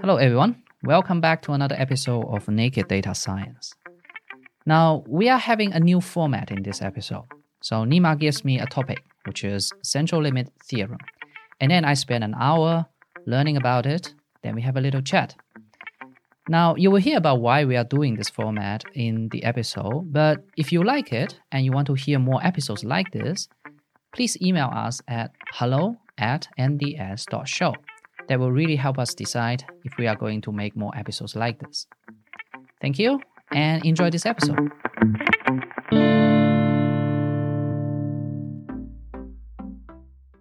Hello, everyone. Welcome back to another episode of Naked Data Science. Now, we are having a new format in this episode. So, Nima gives me a topic, which is central limit theorem. And then I spend an hour learning about it. Then we have a little chat. Now, you will hear about why we are doing this format in the episode, but if you like it and you want to hear more episodes like this, please email us at hello at nds.show. That will really help us decide if we are going to make more episodes like this. Thank you and enjoy this episode.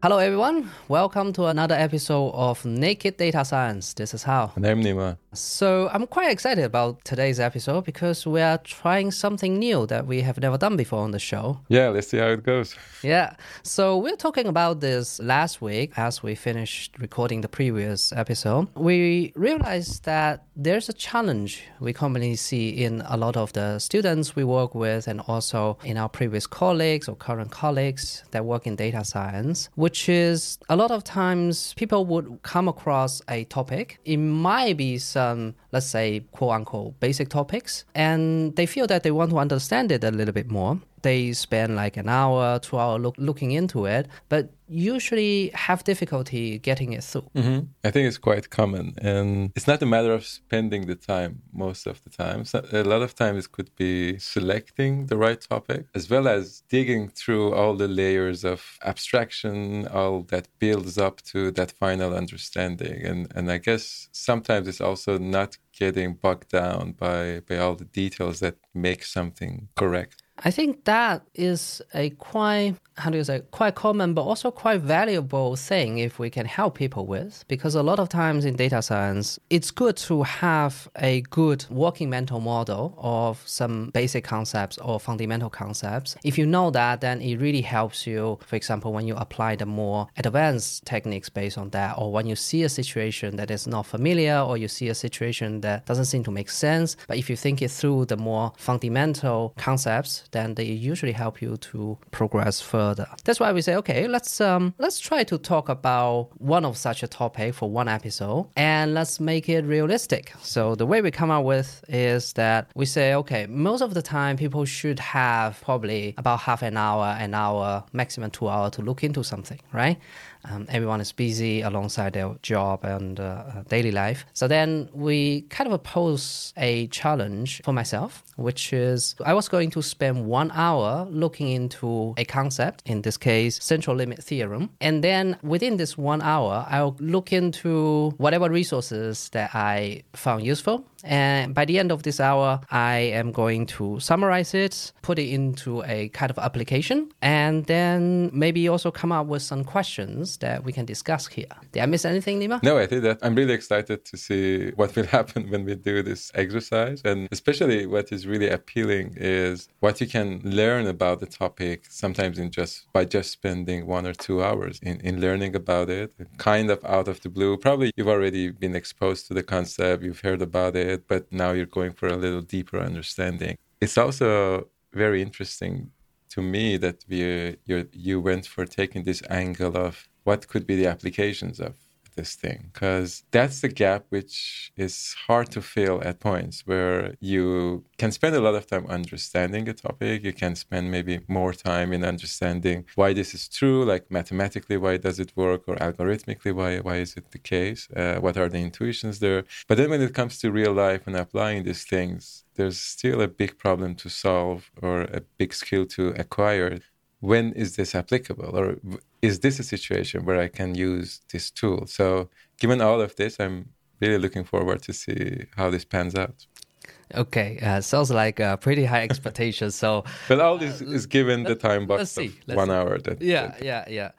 Hello, everyone. Welcome to another episode of Naked Data Science. This is Hao. And I'm Nima. So, I'm quite excited about today's episode because we are trying something new that we have never done before on the show. Yeah, let's see how it goes. Yeah. So, we're talking about this last week as we finished recording the previous episode. We realized that there's a challenge we commonly see in a lot of the students we work with and also in our previous colleagues or current colleagues that work in data science, which is a lot of times people would come across a topic. It might be some, um, let's say, quote unquote, basic topics, and they feel that they want to understand it a little bit more they spend like an hour, two hours look, looking into it, but usually have difficulty getting it through. Mm-hmm. I think it's quite common, and it's not a matter of spending the time most of the time. So a lot of times it could be selecting the right topic, as well as digging through all the layers of abstraction, all that builds up to that final understanding. And and I guess sometimes it's also not getting bogged down by by all the details that make something correct. I think that is a quite how do you say quite common but also quite valuable thing if we can help people with because a lot of times in data science it's good to have a good working mental model of some basic concepts or fundamental concepts. If you know that then it really helps you for example when you apply the more advanced techniques based on that or when you see a situation that is not familiar or you see a situation that doesn't seem to make sense. But if you think it through the more fundamental concepts then they usually help you to progress further. That's why we say, okay, let's um, let's try to talk about one of such a topic for one episode, and let's make it realistic. So the way we come up with is that we say, okay, most of the time people should have probably about half an hour, an hour, maximum two hour to look into something, right? Um, everyone is busy alongside their job and uh, daily life. So then we kind of pose a challenge for myself, which is I was going to spend one hour looking into a concept, in this case, central limit theorem. And then within this one hour, I'll look into whatever resources that I found useful and by the end of this hour, I am going to summarize it, put it into a kind of application, and then maybe also come up with some questions that we can discuss here. Did I miss anything, Nima? No, I think that I'm really excited to see what will happen when we do this exercise. And especially what is really appealing is what you can learn about the topic sometimes in just by just spending one or two hours in, in learning about it, kind of out of the blue. Probably you've already been exposed to the concept, you've heard about it it, but now you're going for a little deeper understanding. It's also very interesting to me that we, you, you went for taking this angle of what could be the applications of this thing because that's the gap which is hard to fill at points where you can spend a lot of time understanding a topic. You can spend maybe more time in understanding why this is true like mathematically why does it work or algorithmically why why is it the case? Uh, what are the intuitions there? But then when it comes to real life and applying these things there's still a big problem to solve or a big skill to acquire when is this applicable or is this a situation where i can use this tool so given all of this i'm really looking forward to see how this pans out okay uh, sounds like a pretty high expectation so but all this uh, is given the time box let's see, let's one see. hour that, yeah that, yeah yeah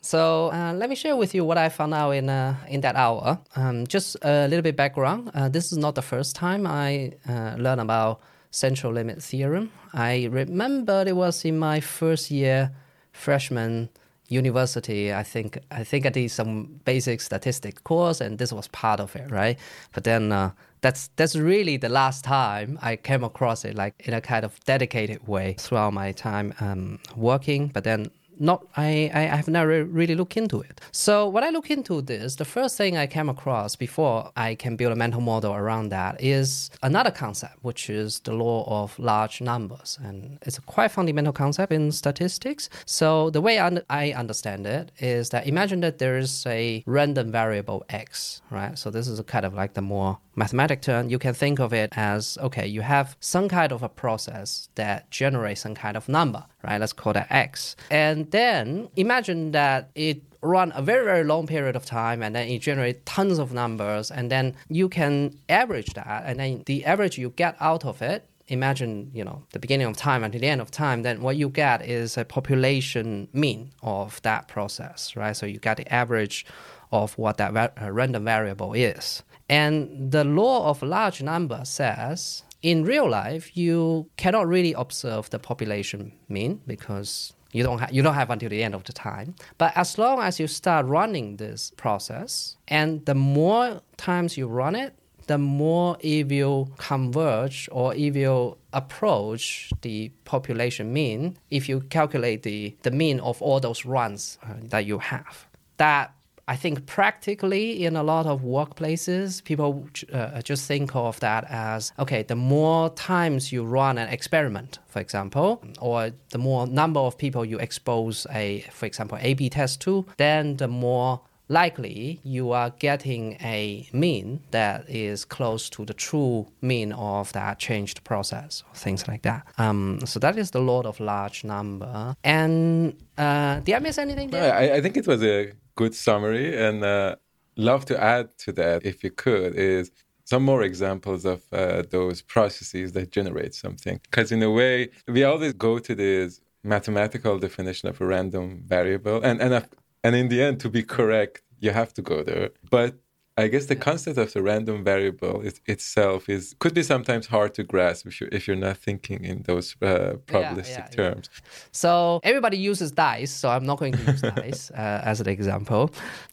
so uh, let me share with you what I found out in uh, in that hour. Um, just a little bit background. Uh, this is not the first time I uh, learned about central limit theorem. I remember it was in my first year freshman university. I think I think I did some basic statistics course, and this was part of it, right? But then uh, that's that's really the last time I came across it, like in a kind of dedicated way throughout my time um, working. But then not I, I have never really looked into it. So when I look into this, the first thing I came across before I can build a mental model around that is another concept, which is the law of large numbers, and it's a quite fundamental concept in statistics. So the way I understand it is that imagine that there is a random variable x, right? So this is kind of like the more mathematic term. You can think of it as okay, you have some kind of a process that generates some kind of number, right? Let's call that x, and then imagine that it run a very very long period of time and then it generates tons of numbers and then you can average that and then the average you get out of it imagine you know the beginning of time until the end of time then what you get is a population mean of that process right so you get the average of what that va- uh, random variable is and the law of large number says in real life you cannot really observe the population mean because you don't have you don't have until the end of the time. But as long as you start running this process, and the more times you run it, the more it will converge or it will approach the population mean if you calculate the, the mean of all those runs uh, that you have. That I think practically in a lot of workplaces, people uh, just think of that as okay, the more times you run an experiment, for example, or the more number of people you expose a, for example, A B test to, then the more likely you are getting a mean that is close to the true mean of that changed process, or things like that. Um, so that is the law of large number. And uh, did I miss anything there? I, I think it was a good summary and uh, love to add to that if you could is some more examples of uh, those processes that generate something. Because in a way we always go to this mathematical definition of a random variable and and and in the end to be correct you have to go there. But I guess the concept of the random variable itself is could be sometimes hard to grasp if you're, if you're not thinking in those uh, probabilistic yeah, yeah, terms. Yeah. So everybody uses dice, so I'm not going to use dice uh, as an example.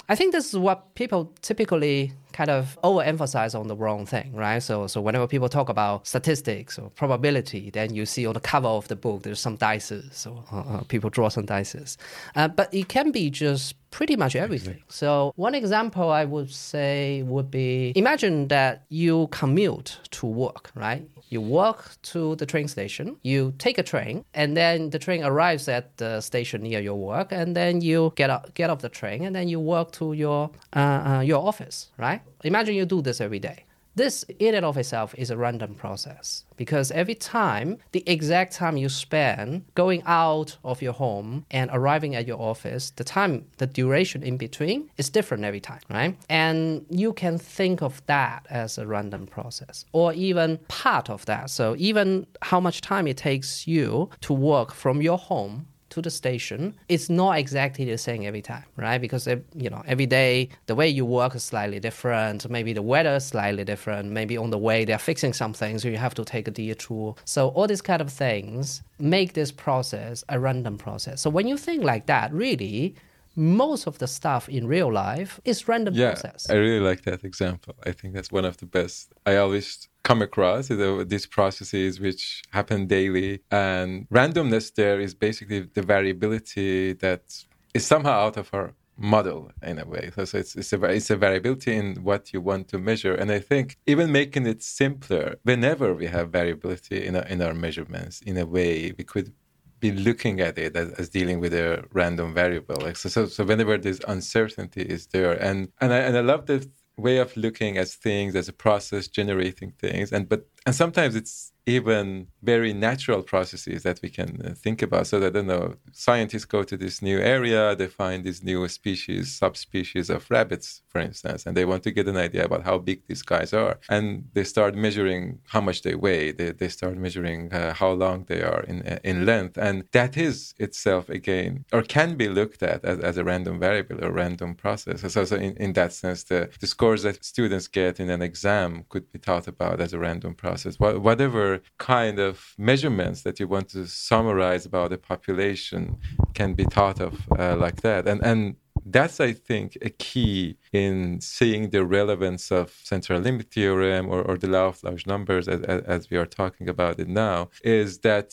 I think this is what people typically kind of overemphasize on the wrong thing, right? So, so whenever people talk about statistics or probability, then you see on the cover of the book there's some dices, so uh, uh, people draw some dices. Uh, but it can be just pretty much everything. So one example I would say would be imagine that you commute to work, right? You walk to the train station, you take a train, and then the train arrives at the station near your work, and then you get up, get off the train, and then you walk to your uh, uh, your office, right? Imagine you do this every day. This, in and of itself, is a random process because every time, the exact time you spend going out of your home and arriving at your office, the time, the duration in between is different every time, right? And you can think of that as a random process or even part of that. So, even how much time it takes you to work from your home to the station, it's not exactly the same every time, right? Because you know every day the way you work is slightly different. Maybe the weather is slightly different. Maybe on the way they're fixing something, so you have to take a detour. So all these kind of things make this process a random process. So when you think like that, really most of the stuff in real life is random yeah, process. I really like that example. I think that's one of the best. I always come across uh, these processes which happen daily, and randomness there is basically the variability that is somehow out of our model in a way. So, it's, it's, a, it's a variability in what you want to measure. And I think even making it simpler, whenever we have variability in our, in our measurements, in a way, we could be looking at it as, as dealing with a random variable. Like so, so, so whenever this uncertainty is there, and and I and I love the way of looking at things as a process generating things, and but and sometimes it's even very natural processes that we can uh, think about. So that, don't know, scientists go to this new area, they find these new species, subspecies of rabbits, for instance, and they want to get an idea about how big these guys are. And they start measuring how much they weigh, they, they start measuring uh, how long they are in, uh, in length. And that is itself, again, or can be looked at as, as a random variable or random process. So, so in, in that sense, the, the scores that students get in an exam could be thought about as a random process. Whatever kind of measurements that you want to summarize about a population can be thought of uh, like that. And and that's I think a key in seeing the relevance of central limit theorem or, or the law of large numbers as, as we are talking about it now is that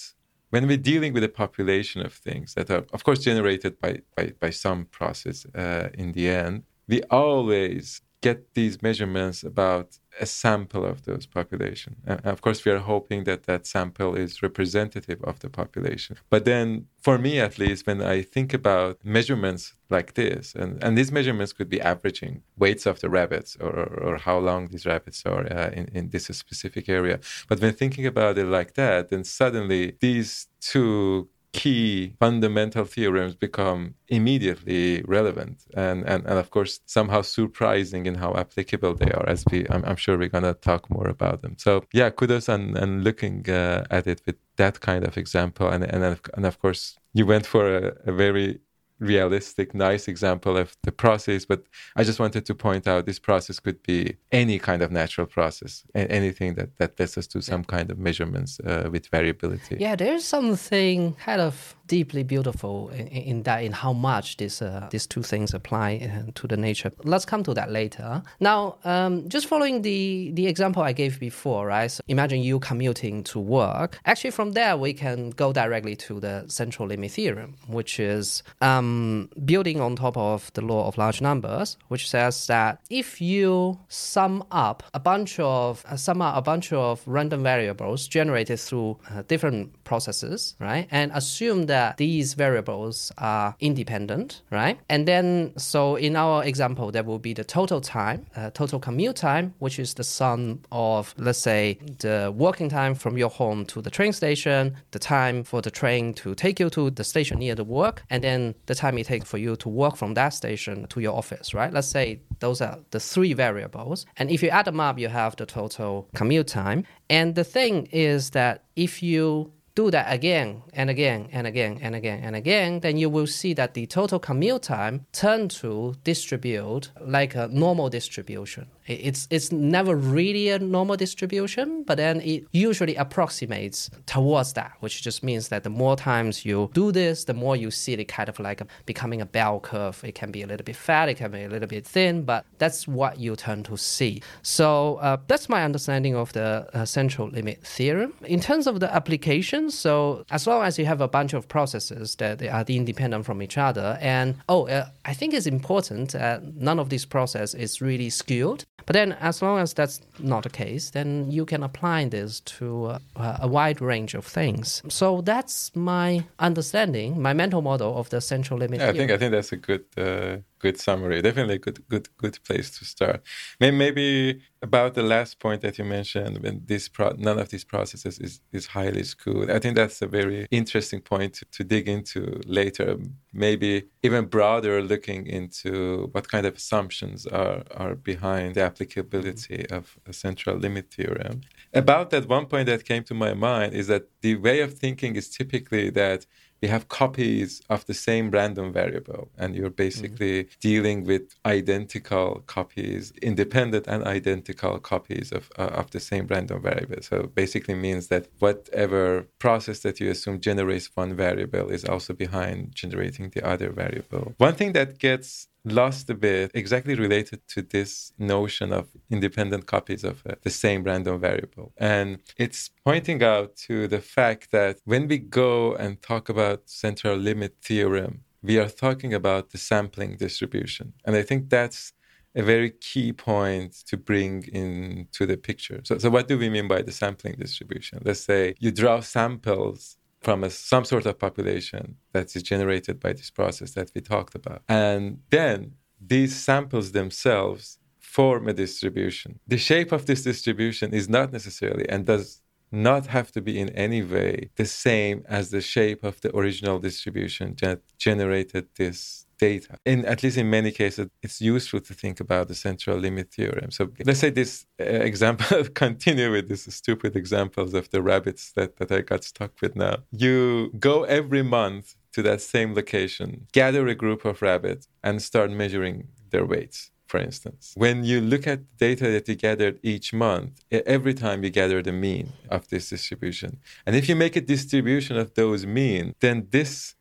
when we're dealing with a population of things that are, of course, generated by, by, by some process uh, in the end, we always get these measurements about a sample of those population. And of course, we are hoping that that sample is representative of the population. But then, for me at least, when I think about measurements like this, and, and these measurements could be averaging weights of the rabbits or, or, how long these rabbits are uh, in, in this specific area. But when thinking about it like that, then suddenly these two key fundamental theorems become immediately relevant and, and, and of course somehow surprising in how applicable they are as we i'm, I'm sure we're going to talk more about them. So yeah kudos and, and looking uh, at it with that kind of example. And, and, and of course you went for a, a very realistic, nice example of the process. But I just wanted to point out this process could be any kind of natural process, and anything that, that lets us do some kind of measurements uh, with variability. Yeah, there's something kind of deeply beautiful in, in that, in how much this, uh, these two things apply uh, to the nature. Let's come to that later. Now, um, just following the, the example I gave before, right? So imagine you commuting to work. Actually, from there, we can go directly to the central limit theorem, which is um, building on top of the law of large numbers, which says that if you sum up a bunch of uh, sum up a bunch of random variables generated through uh, different processes, right, and assume that these variables are independent, right, and then so in our example, there will be the total time, uh, total commute time, which is the sum of let's say the working time from your home to the train station, the time for the train to take you to the station near the work, and then the time it takes for you to walk from that station to your office, right? Let's say those are the three variables. And if you add them up, you have the total commute time. And the thing is that if you do that again and again and again and again and again, then you will see that the total commute time turn to distribute like a normal distribution. It's it's never really a normal distribution, but then it usually approximates towards that, which just means that the more times you do this, the more you see it kind of like becoming a bell curve. It can be a little bit fat, it can be a little bit thin, but that's what you tend to see. So uh, that's my understanding of the uh, central limit theorem. In terms of the application, so as long as you have a bunch of processes that they are independent from each other, and oh, uh, I think it's important that none of these processes is really skewed. But then, as long as that's not the case, then you can apply this to uh, a wide range of things. So that's my understanding, my mental model of the central limit. Yeah, I think I think that's a good uh, good summary. Definitely a good good good place to start. Maybe about the last point that you mentioned, when this pro- none of these processes is is highly skewed. I think that's a very interesting point to, to dig into later. Maybe even broader, looking into what kind of assumptions are are behind the applicability mm-hmm. of a central limit theorem. About that, one point that came to my mind is that the way of thinking is typically that we have copies of the same random variable and you're basically mm-hmm. dealing with identical copies independent and identical copies of, uh, of the same random variable so basically means that whatever process that you assume generates one variable is also behind generating the other variable one thing that gets lost a bit exactly related to this notion of independent copies of uh, the same random variable. And it's pointing out to the fact that when we go and talk about central limit theorem, we are talking about the sampling distribution. And I think that's a very key point to bring into the picture. So, so what do we mean by the sampling distribution? Let's say you draw samples from a, some sort of population that is generated by this process that we talked about. And then these samples themselves form a distribution. The shape of this distribution is not necessarily and does not have to be in any way the same as the shape of the original distribution that generated this data. In at least in many cases, it's useful to think about the central limit theorem. So let's say this uh, example, continue with these stupid examples of the rabbits that, that I got stuck with now. You go every month to that same location, gather a group of rabbits, and start measuring their weights for instance. When you look at data that you gathered each month, every time you gather the mean of this distribution. And if you make a distribution of those mean, then this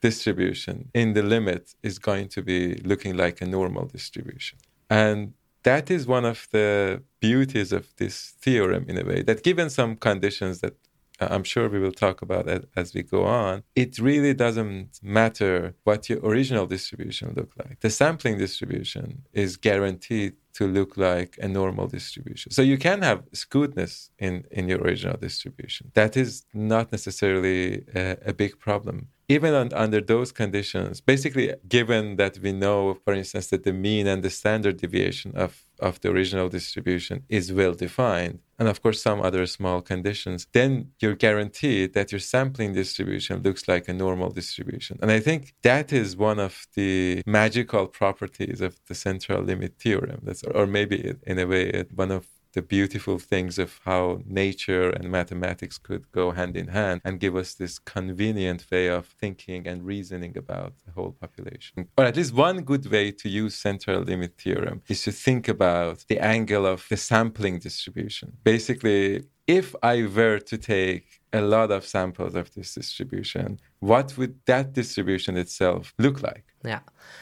distribution in the limit is going to be looking like a normal distribution. And that is one of the beauties of this theorem in a way that given some conditions that Uh, I'm sure we will talk about it as we go on, it really doesn't matter what your original distribution look like. The sampling distribution is guaranteed to look like a normal distribution. So you can have skewness in, in your original distribution. That is not necessarily a, a big problem even on, under those conditions, basically, given that we know, for instance, that the mean and the standard deviation of, of the original distribution is well defined, and of course, some other small conditions, then you're guaranteed that your sampling distribution looks like a normal distribution. And I think that is one of the magical properties of the central limit theorem. That's, or maybe in a way, one of the beautiful things of how nature and mathematics could go hand in hand and give us this convenient way of thinking and reasoning about the whole population. Or at least one good way to use central limit theorem is to think about the angle of the sampling distribution. Basically, if I were to take a lot of samples of this distribution, what would that distribution itself look like? Yeah.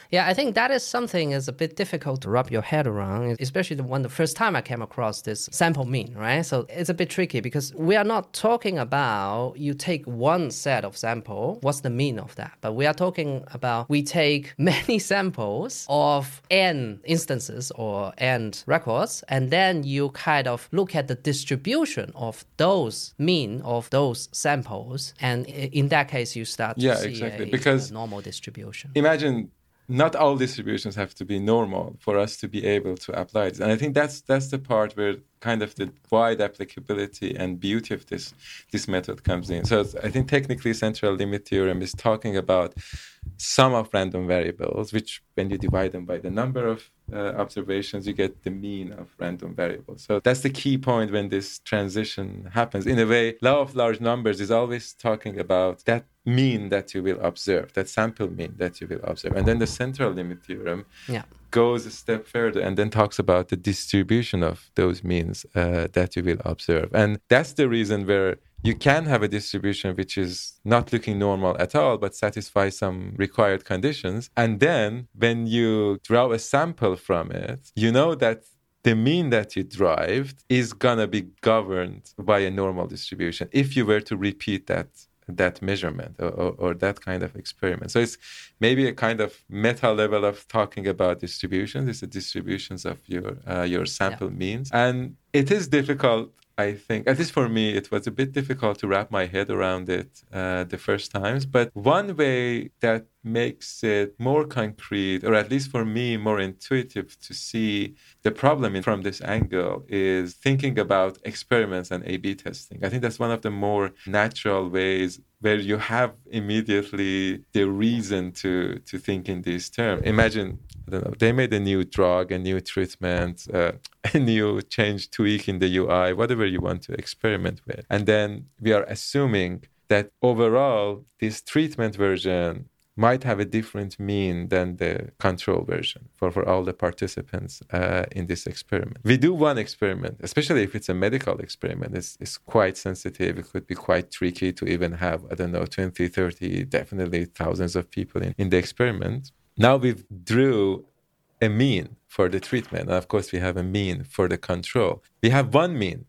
Yeah, I think that is something is a bit difficult to wrap your head around, especially the one the first time I came across this sample mean, right? So it's a bit tricky because we are not talking about you take one set of sample, what's the mean of that? But we are talking about we take many samples of n instances or n records, and then you kind of look at the distribution of those mean of those samples, and in that case you start to yeah, see exactly. a, because a normal distribution. Imagine not all distributions have to be normal for us to be able to apply this. And I think that's that's the part where kind of the wide applicability and beauty of this this method comes in. So I think technically central limit theorem is talking about sum of random variables, which when you divide them by the number of uh, observations, you get the mean of random variables. So that's the key point when this transition happens. In a way, law of large numbers is always talking about that mean that you will observe, that sample mean that you will observe. And then the central limit theorem Yeah. goes a step further and then talks about the distribution of those means uh, that you will observe. And that's the reason where you can have a distribution which is not looking normal at all, but satisfies some required conditions. And then when you draw a sample from it, you know that the mean that you derived is gonna be governed by a normal distribution if you were to repeat that that measurement or, or, or, that kind of experiment. So it's maybe a kind of meta level of talking about distributions. It's the distributions of your uh, your sample yeah. means, and it is difficult. I think, at least for me, it was a bit difficult to wrap my head around it uh, the first times. But one way that makes it more concrete, or at least for me, more intuitive to see the problem from this angle is thinking about experiments and A B testing. I think that's one of the more natural ways where you have immediately the reason to, to think in these terms. Imagine, I don't know, they made a new drug, a new treatment, uh, a new change, tweak in the UI, whatever you want to experiment with. And then we are assuming that overall, this treatment version might have a different mean than the control version for, for all the participants uh, in this experiment. We do one experiment, especially if it's a medical experiment, it's, it's quite sensitive. It could be quite tricky to even have, I don't know, 20, 30, definitely thousands of people in, in the experiment. Now we've drew a mean for the treatment. And of course, we have a mean for the control. We have one mean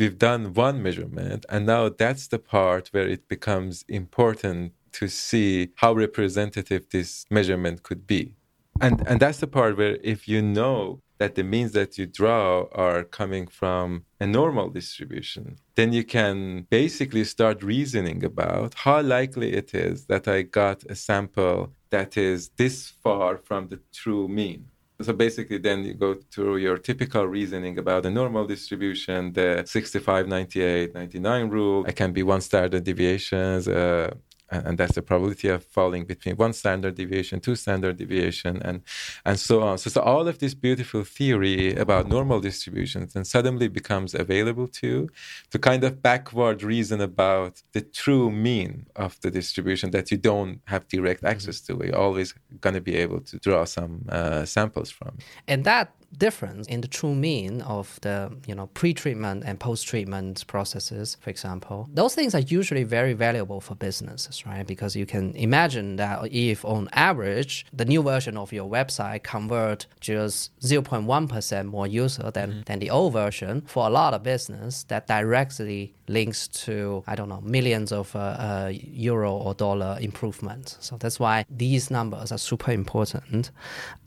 we've done one measurement and now that's the part where it becomes important to see how representative this measurement could be. And, and that's the part where if you know that the means that you draw are coming from a normal distribution, then you can basically start reasoning about how likely it is that I got a sample that is this far from the true mean. So basically, then you go through your typical reasoning about the normal distribution, the 65, 98, 99 rule. It can be one standard deviations. Uh, and that's the probability of falling between one standard deviation, two standard deviation, and and so on. So, so all of this beautiful theory about normal distributions then suddenly becomes available to you to kind of backward reason about the true mean of the distribution that you don't have direct access to. You're always going to be able to draw some uh, samples from. And that difference in the true mean of the you know pre-treatment and post-treatment processes, for example, those things are usually very valuable for businesses, right? Because you can imagine that if on average the new version of your website convert just 0.1% more user than, mm-hmm. than the old version, for a lot of business that directly links to I don't know millions of uh, uh, euro or dollar improvements. So that's why these numbers are super important.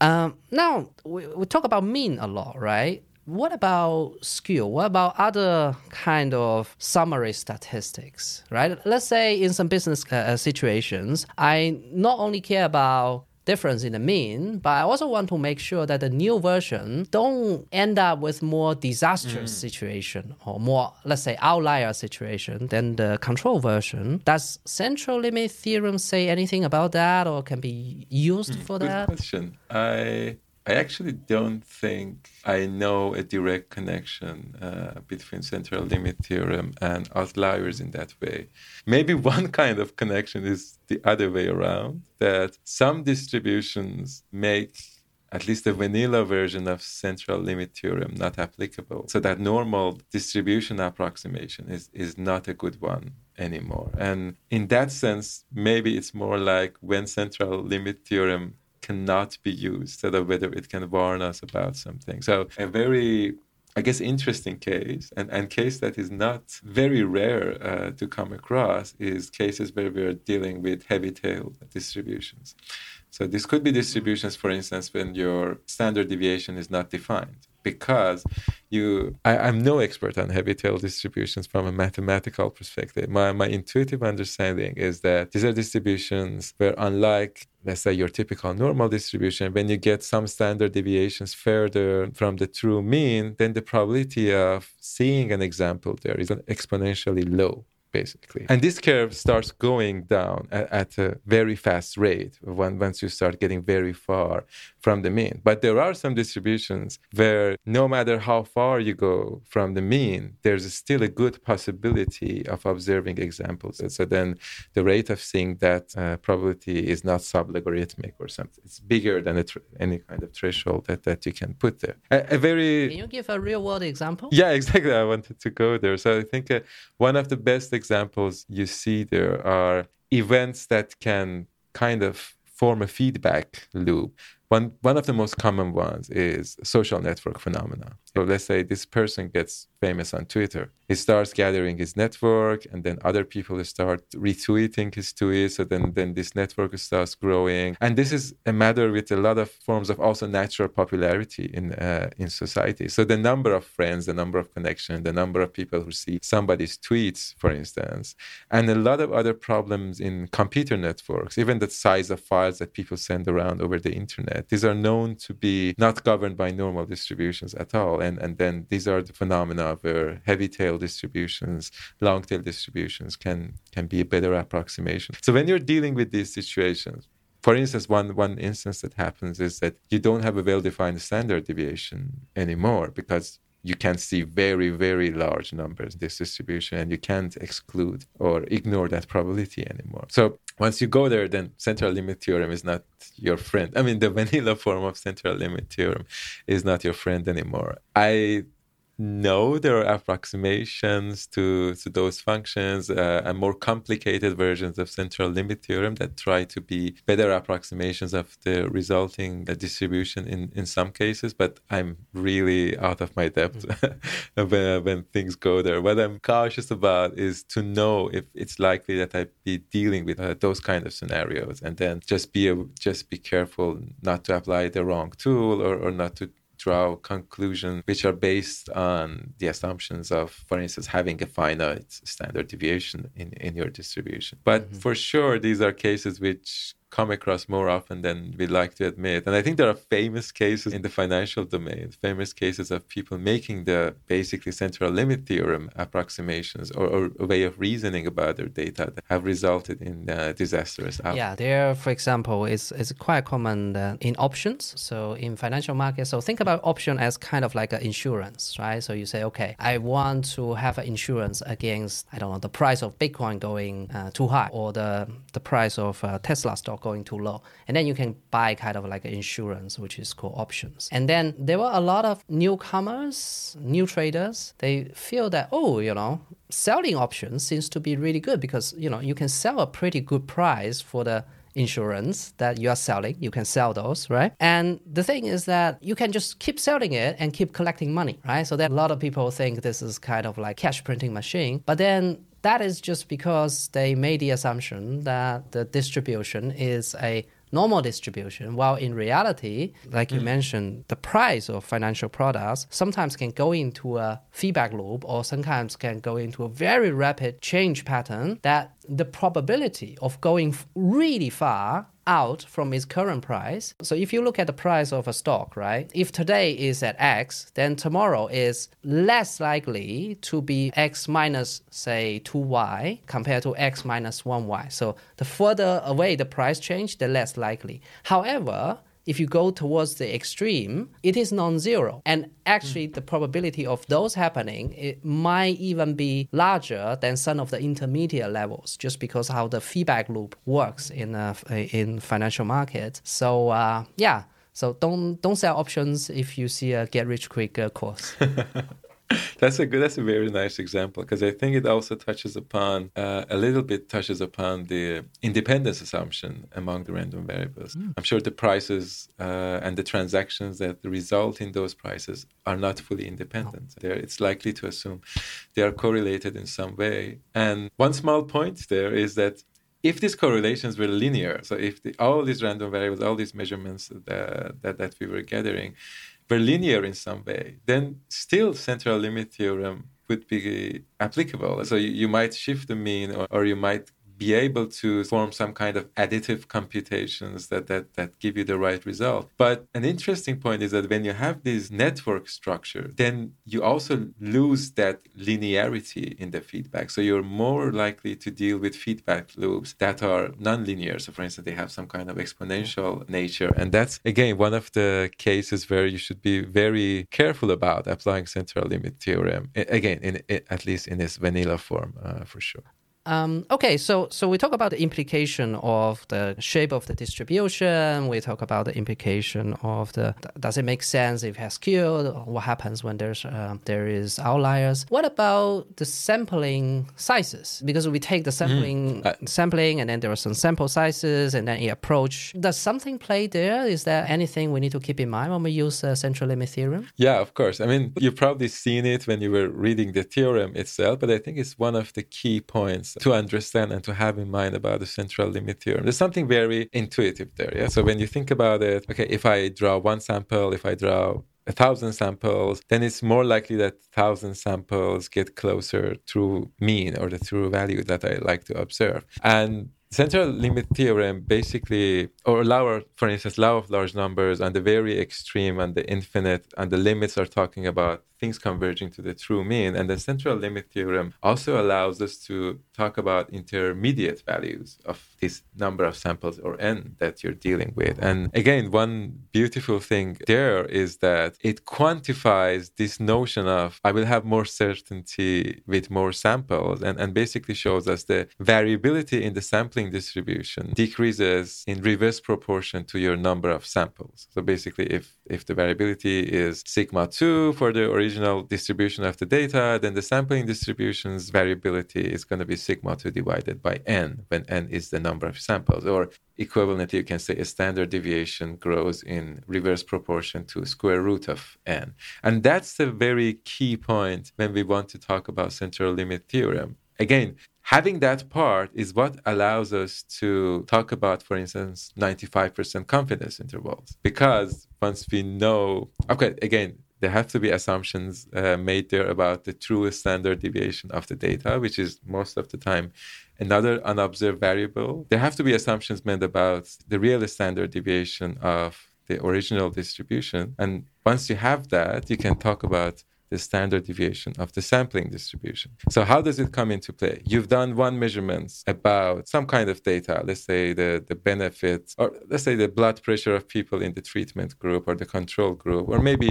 Um, now we, we talk about mean a lot, right? What about skew? What about other kind of summary statistics, right? Let's say in some business uh, situations, I not only care about difference in the mean, but I also want to make sure that the new version don't end up with more disastrous mm. situation or more, let's say, outlier situation than the control version. Does central limit theorem say anything about that or can be used mm, for good that? question. I I actually don't think I know a direct connection uh, between central limit theorem and outliers in that way. Maybe one kind of connection is the other way around that some distributions make at least the vanilla version of central limit theorem not applicable. So that normal distribution approximation is, is not a good one anymore. And in that sense, maybe it's more like when central limit theorem cannot be used, that whether it can warn us about something. So a very I guess interesting case and, and case that is not very rare uh, to come across is cases where we're dealing with heavy tail distributions. So this could be distributions, for instance, when your standard deviation is not defined because you I, am no expert on heavy tail distributions from a mathematical perspective. My, my intuitive understanding is that these are distributions where unlike let's say your typical normal distribution, when you get some standard deviations further from the true mean, then the probability of seeing an example there is exponentially low basically. And this curve starts going down at, at, a very fast rate when, once you start getting very far from the mean. But there are some distributions where no matter how far you go from the mean, there's still a good possibility of observing examples. And so then the rate of seeing that uh, probability is not sublogarithmic or something. It's bigger than tr- any kind of threshold that, that you can put there. A, a, very. Can you give a real world example? Yeah, exactly. I wanted to go there. So I think uh, one of the best examples you see there are events that can kind of form a feedback loop. One, one of the most common ones is social network phenomena. So let's say this person gets famous on Twitter. He starts gathering his network, and then other people start retweeting his tweets. So then, then this network starts growing. And this is a matter with a lot of forms of also natural popularity in uh, in society. So the number of friends, the number of connections, the number of people who see somebody's tweets, for instance, and a lot of other problems in computer networks, even the size of files that people send around over the internet. These are known to be not governed by normal distributions at all. And, and then these are the phenomena where heavy tail distributions, long tail distributions can can be a better approximation. So when you're dealing with these situations, for instance, one one instance that happens is that you don't have a well-defined standard deviation anymore because you can see very very large numbers in this distribution and you can't exclude or ignore that probability anymore. So once you go there then central limit theorem is not your friend. I mean the vanilla form of central limit theorem is not your friend anymore. I no, there are approximations to, to those functions uh, and more complicated versions of central limit theorem that try to be better approximations of the resulting uh, distribution in, in some cases. But I'm really out of my depth mm. when, when things go there. What I'm cautious about is to know if it's likely that I'd be dealing with uh, those kind of scenarios, and then just be a, just be careful not to apply the wrong tool or, or not to draw conclusions which are based on the assumptions of, for instance, having a finite standard deviation in, in your distribution. But mm-hmm. for sure, these are cases which come across more often than we like to admit. And I think there are famous cases in the financial domain, famous cases of people making the basically central limit theorem approximations or, or a way of reasoning about their data that have resulted in uh, disastrous outcomes. Yeah, there, for example, is is quite common uh, in options. So in financial markets, so think about option as kind of like an insurance, right? So you say, okay, I want to have an insurance against I don't know the price of Bitcoin going uh, too high or the the price of uh, Tesla stock going too low. And then you can buy kind of like insurance, which is called options. And then there were a lot of newcomers, new traders. They feel that, oh, you know, selling options seems to be really good because, you know, you can sell a pretty good price for the insurance that you are selling. You can sell those, right? And the thing is that you can just keep selling it and keep collecting money, right? So that a lot of people think this is kind of like cash printing machine. But then that is just because they made the assumption that the distribution is a normal distribution, while in reality, like you mm. mentioned, the price of financial products sometimes can go into a feedback loop or sometimes can go into a very rapid change pattern that the probability of going really far out from its current price. So if you look at the price of a stock, right? If today is at X, then tomorrow is less likely to be X minus say 2Y compared to X minus 1Y. So the further away the price change, the less likely. However, if you go towards the extreme, it is non-zero. And actually, mm. the probability of those happening it might even be larger than some of the intermediate levels, just because how the feedback loop works in uh, in financial markets. So uh, yeah. So don't don't sell options if you see a get rich quick uh, course. that's a good that's a very nice example because i think it also touches upon uh, a little bit touches upon the independence assumption among the random variables. Mm. i'm sure the prices uh, and the transactions that result in those prices are not fully independent. There it's likely to assume they are correlated in some way. And one small point there is that if these correlations were linear, so if the, all these random variables, all these measurements that, that, that we were gathering, linear in some way, then still central limit theorem would be applicable. So you, you might shift the mean or, or you might be able to form some kind of additive computations that, that, that give you the right result. But an interesting point is that when you have this network structure, then you also lose that linearity in the feedback. So you're more likely to deal with feedback loops that are nonlinear. So, for instance, they have some kind of exponential nature. And that's, again, one of the cases where you should be very careful about applying central limit theorem, again, in, at least in its vanilla form, uh, for sure. Um, okay, so so we talk about the implication of the shape of the distribution. We talk about the implication of the does it make sense if it has skew? What happens when there's uh, there is outliers? What about the sampling sizes? Because we take the sampling mm. uh, sampling, and then there are some sample sizes, and then a approach. Does something play there? Is there anything we need to keep in mind when we use uh, central limit theorem? Yeah, of course. I mean, you've probably seen it when you were reading the theorem itself, but I think it's one of the key points to understand and to have in mind about the central limit theorem. There's something very intuitive there. Yeah. So when you think about it, okay, if I draw one sample, if I draw a thousand samples, then it's more likely that thousand samples get closer to mean or the true value that I like to observe. And central limit theorem basically, or law, for instance, law of large numbers and the very extreme and the infinite and the limits are talking about things converging to the true mean. And the central limit theorem also allows us to talk about intermediate values of this number of samples or n that you're dealing with. And again, one beautiful thing there is that it quantifies this notion of I will have more certainty with more samples and, and basically shows us the variability in the sampling distribution decreases in reverse proportion to your number of samples. So basically if if the variability is sigma 2 for the original distribution of the data, then the sampling distribution's variability is going to be sigma 2 divided by n, when n is the number of samples. Or equivalently, you can say a standard deviation grows in reverse proportion to square root of n. And that's the very key point when we want to talk about central limit theorem. Again, having that part is what allows us to talk about, for instance, 95% confidence intervals. Because once we know, okay, again, there have to be assumptions uh, made there about the true standard deviation of the data, which is most of the time another unobserved variable. There have to be assumptions made about the real standard deviation of the original distribution. And once you have that, you can talk about the standard deviation of the sampling distribution. So how does it come into play? You've done one measurement about some kind of data, let's say the, the benefits, or let's say the blood pressure of people in the treatment group or the control group, or maybe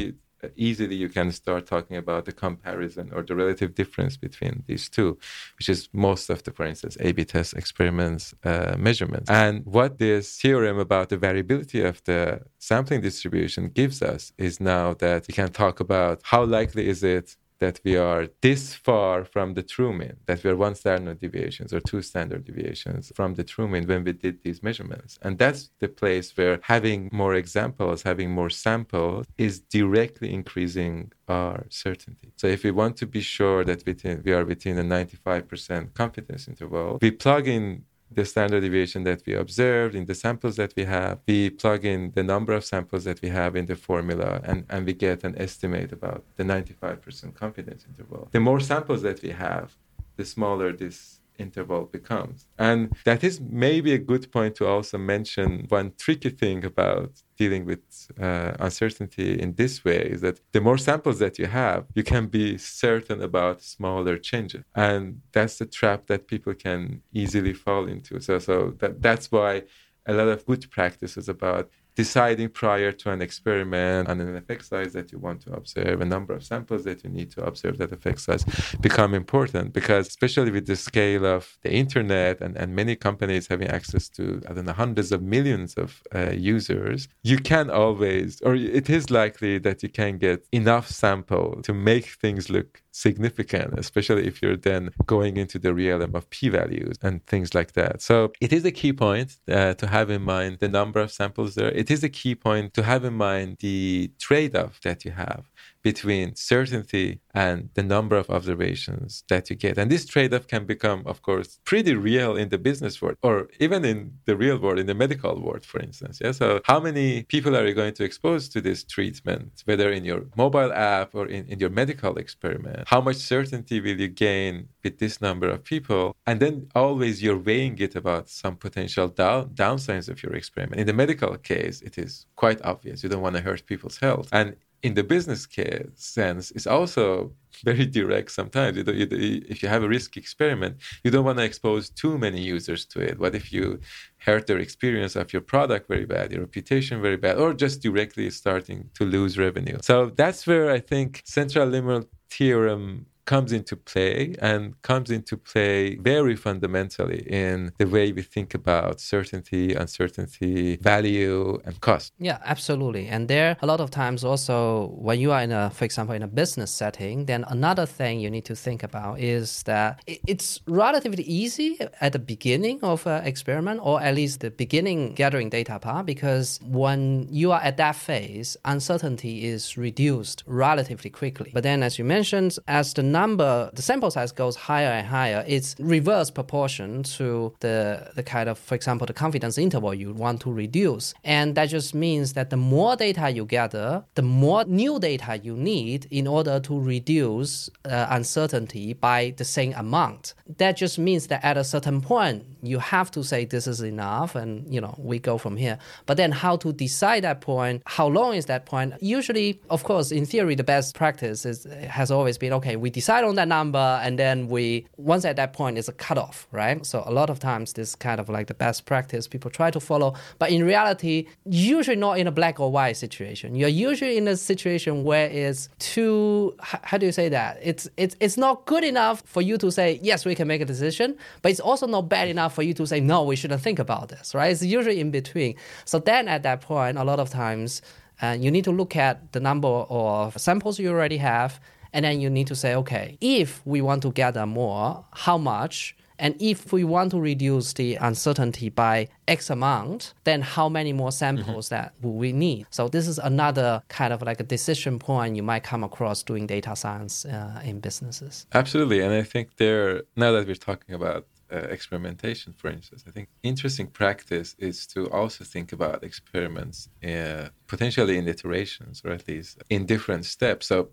easily you can start talking about the comparison or the relative difference between these two, which is most of the, for instance, A/B test experiments uh, measurements. And what this theorem about the variability of the sampling distribution gives us is now that we can talk about how likely is it that we are this far from the true mean, that we are one standard deviations or two standard deviations from the true mean when we did these measurements. And that's the place where having more examples, having more samples is directly increasing our certainty. So if we want to be sure that within, we are within a 95% confidence interval, we plug in the standard deviation that we observed in the samples that we have. We plug in the number of samples that we have in the formula and, and we get an estimate about the 95% confidence interval. The more samples that we have, the smaller this interval becomes. And that is maybe a good point to also mention one tricky thing about dealing with uh, uncertainty in this way is that the more samples that you have, you can be certain about smaller changes. And that's the trap that people can easily fall into. So, so that, that's why a lot of good practice is about deciding prior to an experiment on an effect size that you want to observe, a number of samples that you need to observe that effect size become important because especially with the scale of the internet and, and many companies having access to, I don't know, hundreds of millions of uh, users, you can always, or it is likely that you can get enough sample to make things look significant, especially if you're then going into the realm of p values and things like that. So it is a key point uh, to have in mind the number of samples there. It is a key point to have in mind the trade off that you have between certainty and the number of observations that you get. And this trade off can become, of course, pretty real in the business world or even in the real world, in the medical world, for instance. Yeah. So, how many people are you going to expose to this treatment, whether in your mobile app or in, in your medical experiment? How much certainty will you gain with this number of people? And then always you're weighing it about some potential down, downsides of your experiment. In the medical case, it is quite obvious. You don't want to hurt people's health. And in the business case sense it's also very direct sometimes. You you, if you have a risk experiment you don't want to expose too many users to it. What if you hurt their experience of your product very bad your reputation very bad or just directly starting to lose revenue? So that's where i think central limit theorem comes into play and comes into play very fundamentally in the way we think about certainty, uncertainty, value, and cost. Yeah, absolutely. And there, a lot of times also, when you are in a, for example, in a business setting, then another thing you need to think about is that it's relatively easy at the beginning of an experiment, or at least the beginning gathering data part, because when you are at that phase, uncertainty is reduced relatively quickly. But then, as you mentioned, as the number, the sample size goes higher and higher, it's reverse proportion to the, the kind of, for example, the confidence interval you want to reduce. And that just means that the more data you gather, the more new data you need in order to reduce uh, uncertainty by the same amount. That just means that at a certain point, you have to say this is enough and, you know, we go from here. But then how to decide that point, how long is that point? Usually, of course, in theory, the best practice is, has always been, okay, we decide on that number and then we once at that point it's a cutoff right? So a lot of times this kind of like the best practice people try to follow. But in reality usually not in a black or white situation. You're usually in a situation where it's too how do you say that? It's it's it's not good enough for you to say yes we can make a decision but it's also not bad enough for you to say no we shouldn't think about this right? It's usually in between. So then at that point a lot of times uh, you need to look at the number of samples you already have and then you need to say, okay, if we want to gather more, how much? And if we want to reduce the uncertainty by X amount, then how many more samples mm-hmm. that will we need? So this is another kind of like a decision point you might come across doing data science uh, in businesses. Absolutely, and I think there now that we're talking about uh, experimentation, for instance. I think interesting practice is to also think about experiments uh, potentially in iterations or at least in different steps. So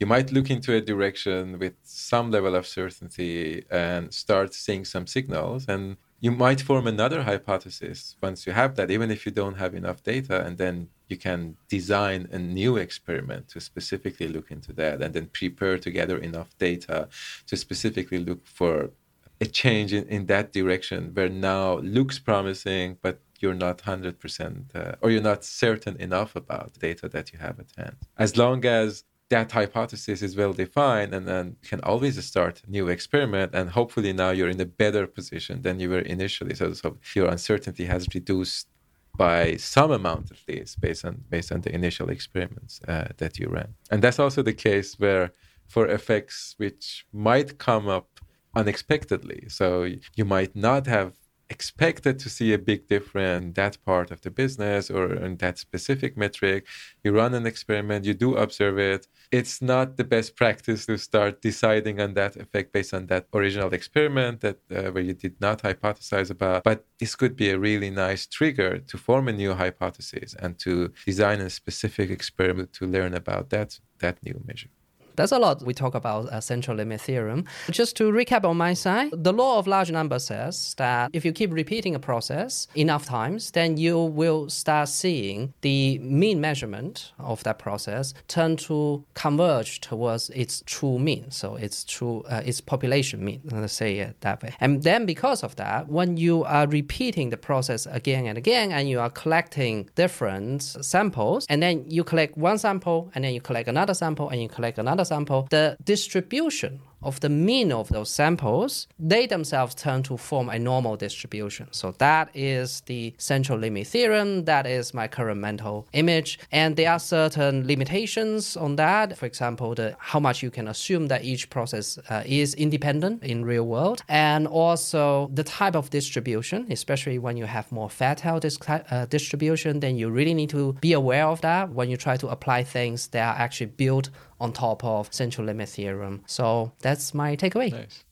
you might look into a direction with some level of certainty and start seeing some signals and you might form another hypothesis once you have that even if you don't have enough data and then you can design a new experiment to specifically look into that and then prepare to gather enough data to specifically look for a change in, in that direction where now looks promising but you're not 100% uh, or you're not certain enough about the data that you have at hand. As long as that hypothesis is well defined and then you can always start a new experiment and hopefully now you're in a better position than you were initially so, so your uncertainty has reduced by some amount at least based on based on the initial experiments uh, that you ran and that's also the case where for effects which might come up unexpectedly so you might not have expected to see a big difference in that part of the business or in that specific metric. You run an experiment, you do observe it. It's not the best practice to start deciding on that effect based on that original experiment that uh, where you did not hypothesize about. But this could be a really nice trigger to form a new hypothesis and to design a specific experiment to learn about that that new measure. That's a lot we talk about uh, central limit theorem. Just to recap on my side, the law of large numbers says that if you keep repeating a process enough times, then you will start seeing the mean measurement of that process turn to converge towards its true mean. So its true, uh, its population mean, let's say it that way. And then because of that, when you are repeating the process again and again, and you are collecting different samples, and then you collect one sample, and then you collect another sample, and you collect another sample, the distribution of the mean of those samples, they themselves turn to form a normal distribution. So that is the central limit theorem. That is my current mental image. And there are certain limitations on that. For example, the how much you can assume that each process uh, is independent in real world. And also the type of distribution, especially when you have more fertile uh, distribution, then you really need to be aware of that when you try to apply things that are actually built on top of central limit theorem. So that's my takeaway. Nice.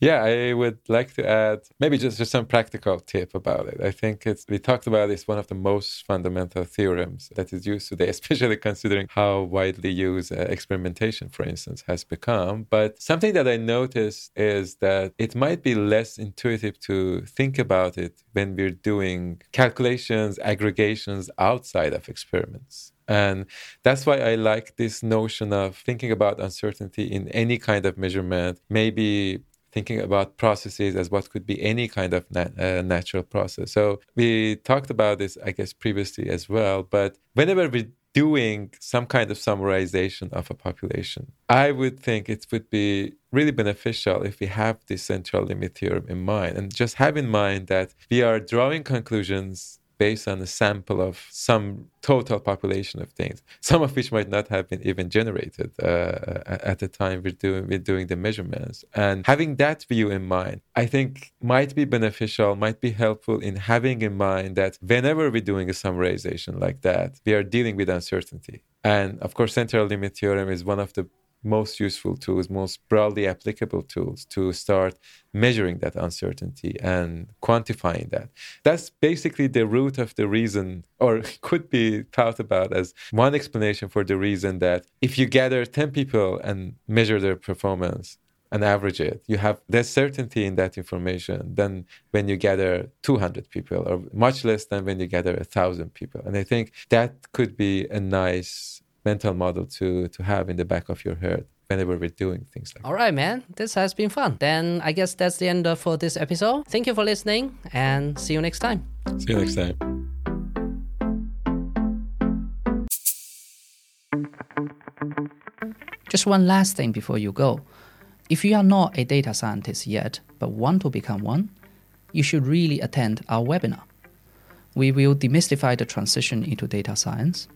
Yeah, I would like to add maybe just, just some practical tip about it. I think it's we talked about it's one of the most fundamental theorems that is used today, especially considering how widely used uh, experimentation, for instance, has become. But something that I noticed is that it might be less intuitive to think about it when we're doing calculations, aggregations outside of experiments. And that's why I like this notion of thinking about uncertainty in any kind of measurement, maybe thinking about processes as what could be any kind of uh, natural process. So we talked about this, I guess, previously as well. But whenever we're doing some kind of summarization of a population, I would think it would be really beneficial if we have this central limit theorem in mind and just have in mind that we are drawing conclusions based on a sample of some total population of things, some of which might not have been even generated uh, at the time we're doing, we're doing the measurements. And having that view in mind, I think might be beneficial, might be helpful in having in mind that whenever we're doing a summarization like that, we are dealing with uncertainty. And of course, central limit theorem is one of the most useful tools, most broadly applicable tools to start measuring that uncertainty and quantifying that. That's basically the root of the reason, or could be thought about as one explanation for the reason that if you gather 10 people and measure their performance, and average it, you have less certainty in that information than when you gather 200 people, or much less than when you gather 1,000 people. And I think that could be a nice mental model to to have in the back of your head whenever we're doing things like All right, man. This has been fun. Then I guess that's the end of for this episode. Thank you for listening and see you next time. See you next time. Just one last thing before you go. If you are not a data scientist yet, but want to become one, you should really attend our webinar. We will demystify the transition into data science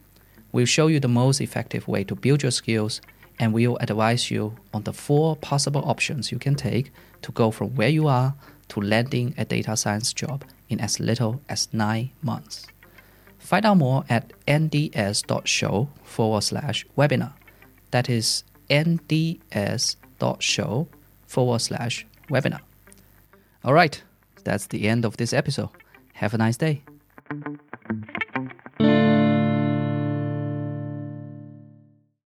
We'll show you the most effective way to build your skills and we'll advise you on the four possible options you can take to go from where you are to landing a data science job in as little as nine months. Find out more at nds.show forward slash webinar. That is nds.show forward slash webinar. All right, that's the end of this episode. Have a nice day.